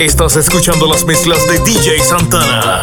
Estás escuchando las mezclas de DJ Santana.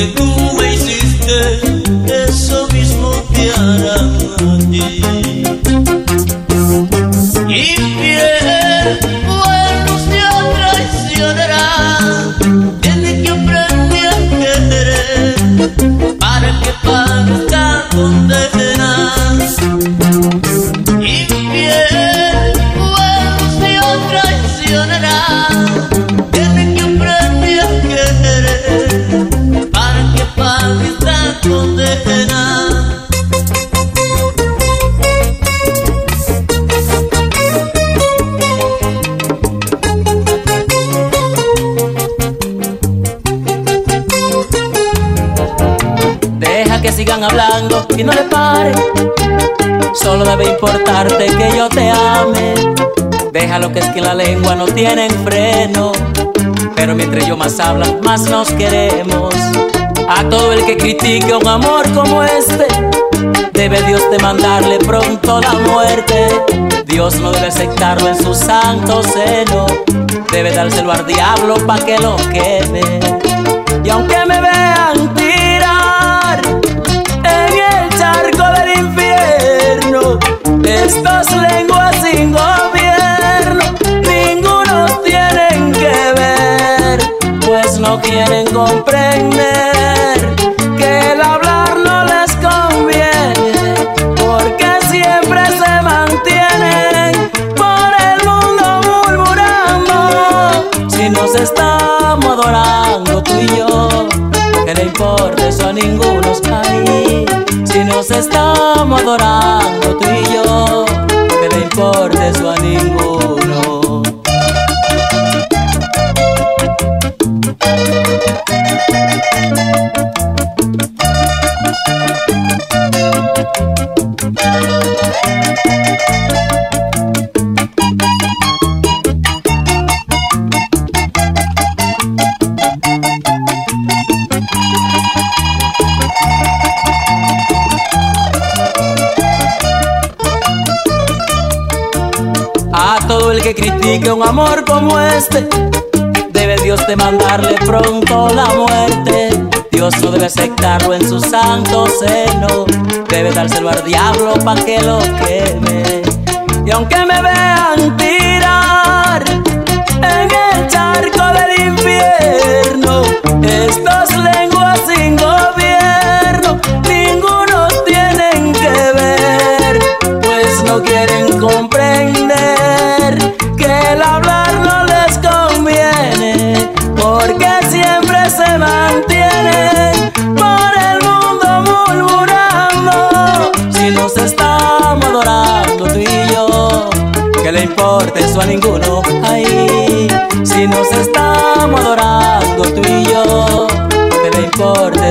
que tú Hablando y no le paren. Solo debe importarte que yo te ame. Déjalo que es que la lengua no tiene freno. Pero mientras yo más hablan, más nos queremos. A todo el que critique un amor como este, debe Dios demandarle pronto la muerte. Dios no debe aceptarlo en su santo seno. Debe dárselo al diablo pa' que lo queme. Y aunque me vean estas lenguas sin gobierno, ninguno tienen que ver, pues no quieren comprender que el hablar no les conviene, porque siempre se mantienen por el mundo murmurando, si nos estamos adorando tú y yo, que no importa eso a ninguno si nos estamos adorando tú y yo, que no importa eso a ninguno. Que un amor como este, debe Dios demandarle pronto la muerte. Dios Dios no debe aceptarlo en su santo seno. Debe dárselo al diablo pa' que lo queme. Y aunque me vean tirar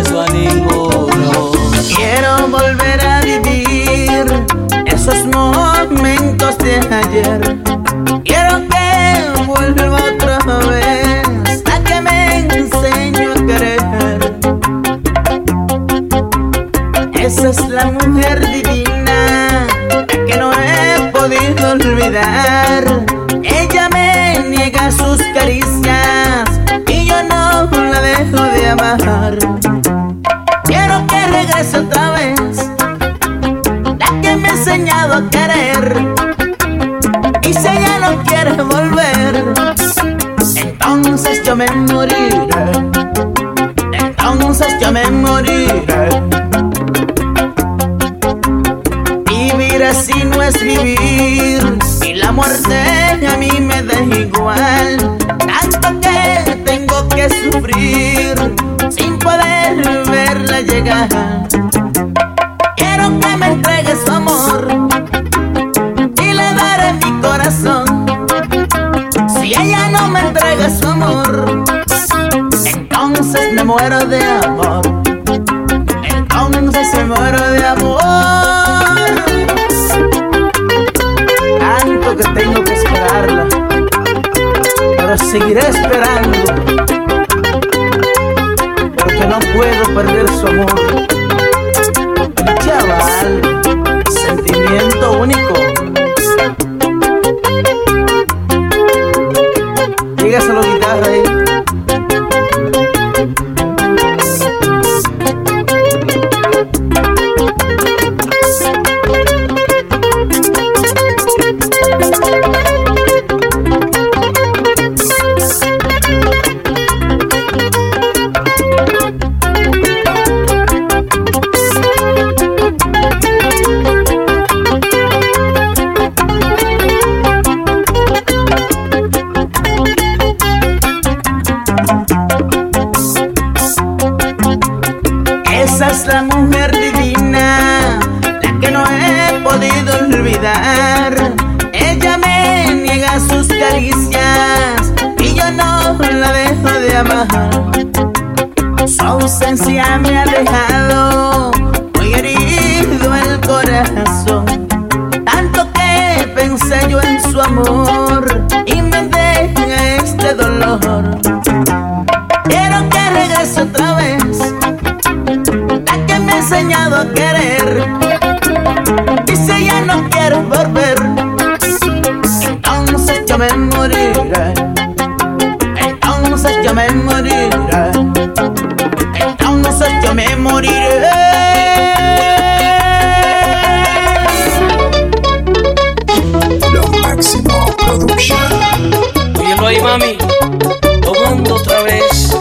a ninguno. Quiero volver a vivir esos momentos de ayer. Quiero que vuelva otra vez a que me enseñe a querer. Esa es la mujer divina que no he podido olvidar. Ella me niega sus caricias y yo no la dejo de amar. Querer Y si ella no quiere volver Entonces yo me moriré. Entonces yo me moriré. Vivir así no es vivir. Y la muerte a mí me da igual. Tanto que tengo que sufrir Sin poder verla llegar. Quiero que me Entonces me yo en su amor y me deja este dolor. Quiero que regrese otra vez la que me ha enseñado a querer. Mami, tomando otra vez,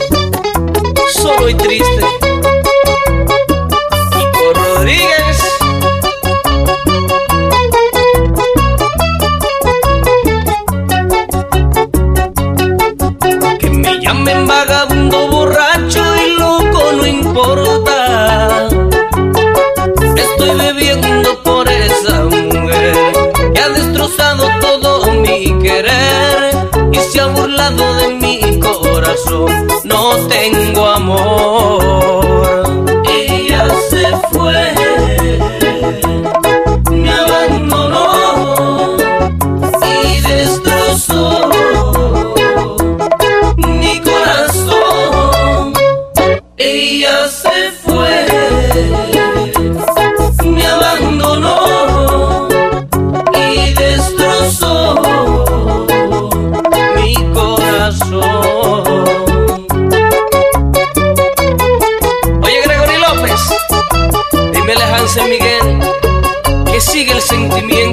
solo y triste. no tengo amor. Miguel, que sigue el sentimiento.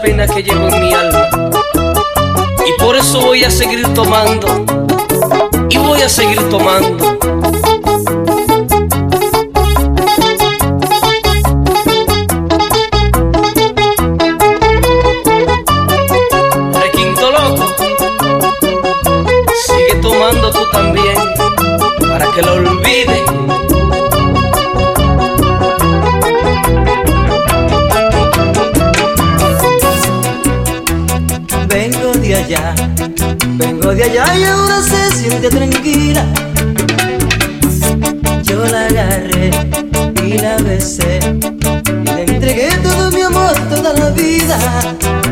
pena que llevo en mi alma. Y por eso voy a seguir tomando. Y voy a seguir tomando. time.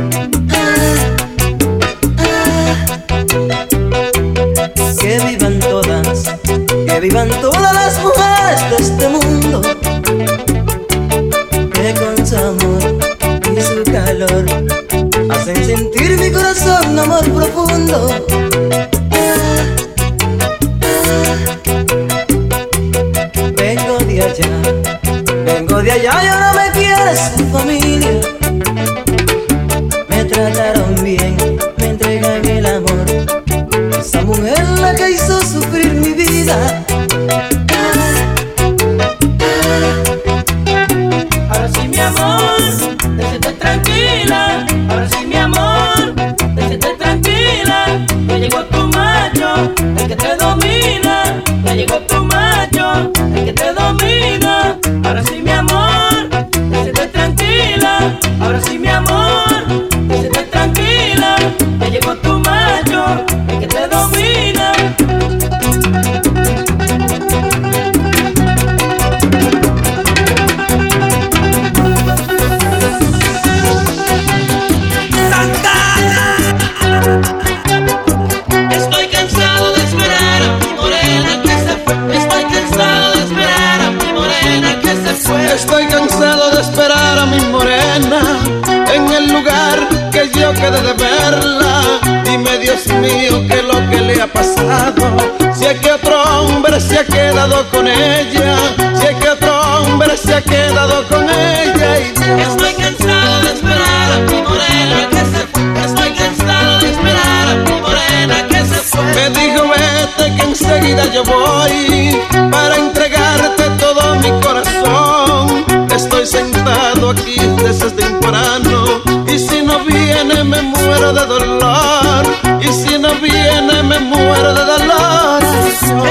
quedado con ella, si es que otro hombre se ha quedado con ella. Y... Estoy cansado de esperar a mi morena que se fue. Estoy cansado de esperar a mi morena que se fue. Me dijo vete que enseguida yo voy para entregarte todo mi corazón. Estoy sentado aquí desde temprano y si no viene me muero de dolor y si no viene me muero de dolor.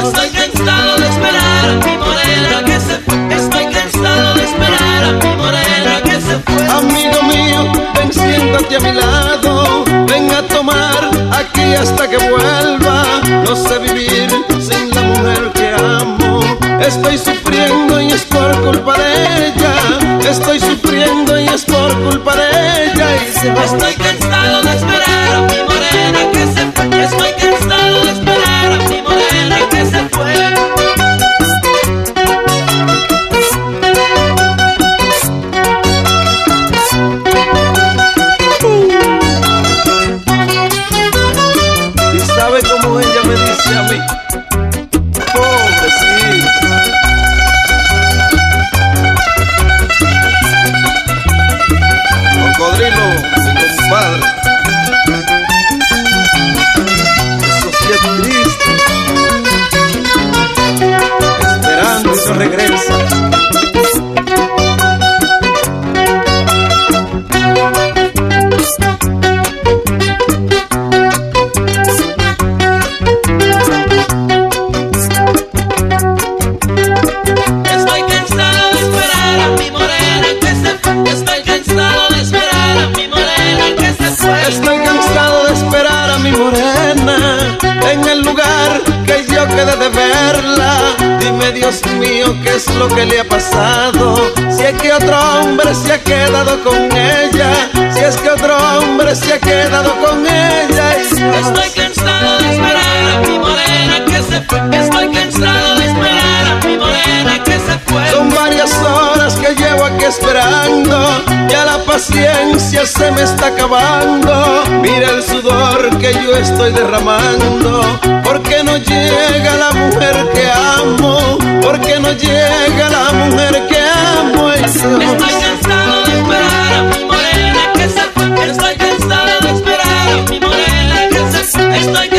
Estoy quédate a mi lado, ven a tomar aquí hasta que vuelva. No sé vivir sin la mujer que amo, estoy sufriendo y es por culpa de ella. Estoy sufriendo y es por culpa de ella. Y se. Estoy cansado de se ha quedado con ella. Estoy cansado de esperar a mi morena que se fue. Estoy cansado de esperar a mi morena que se fue. Son varias horas que llevo aquí esperando, ya la paciencia se me está acabando. Mira el sudor que yo estoy derramando, porque no llega la mujer que amo, porque no llega la mujer que amo. Estoy cansado de esperar a Estoy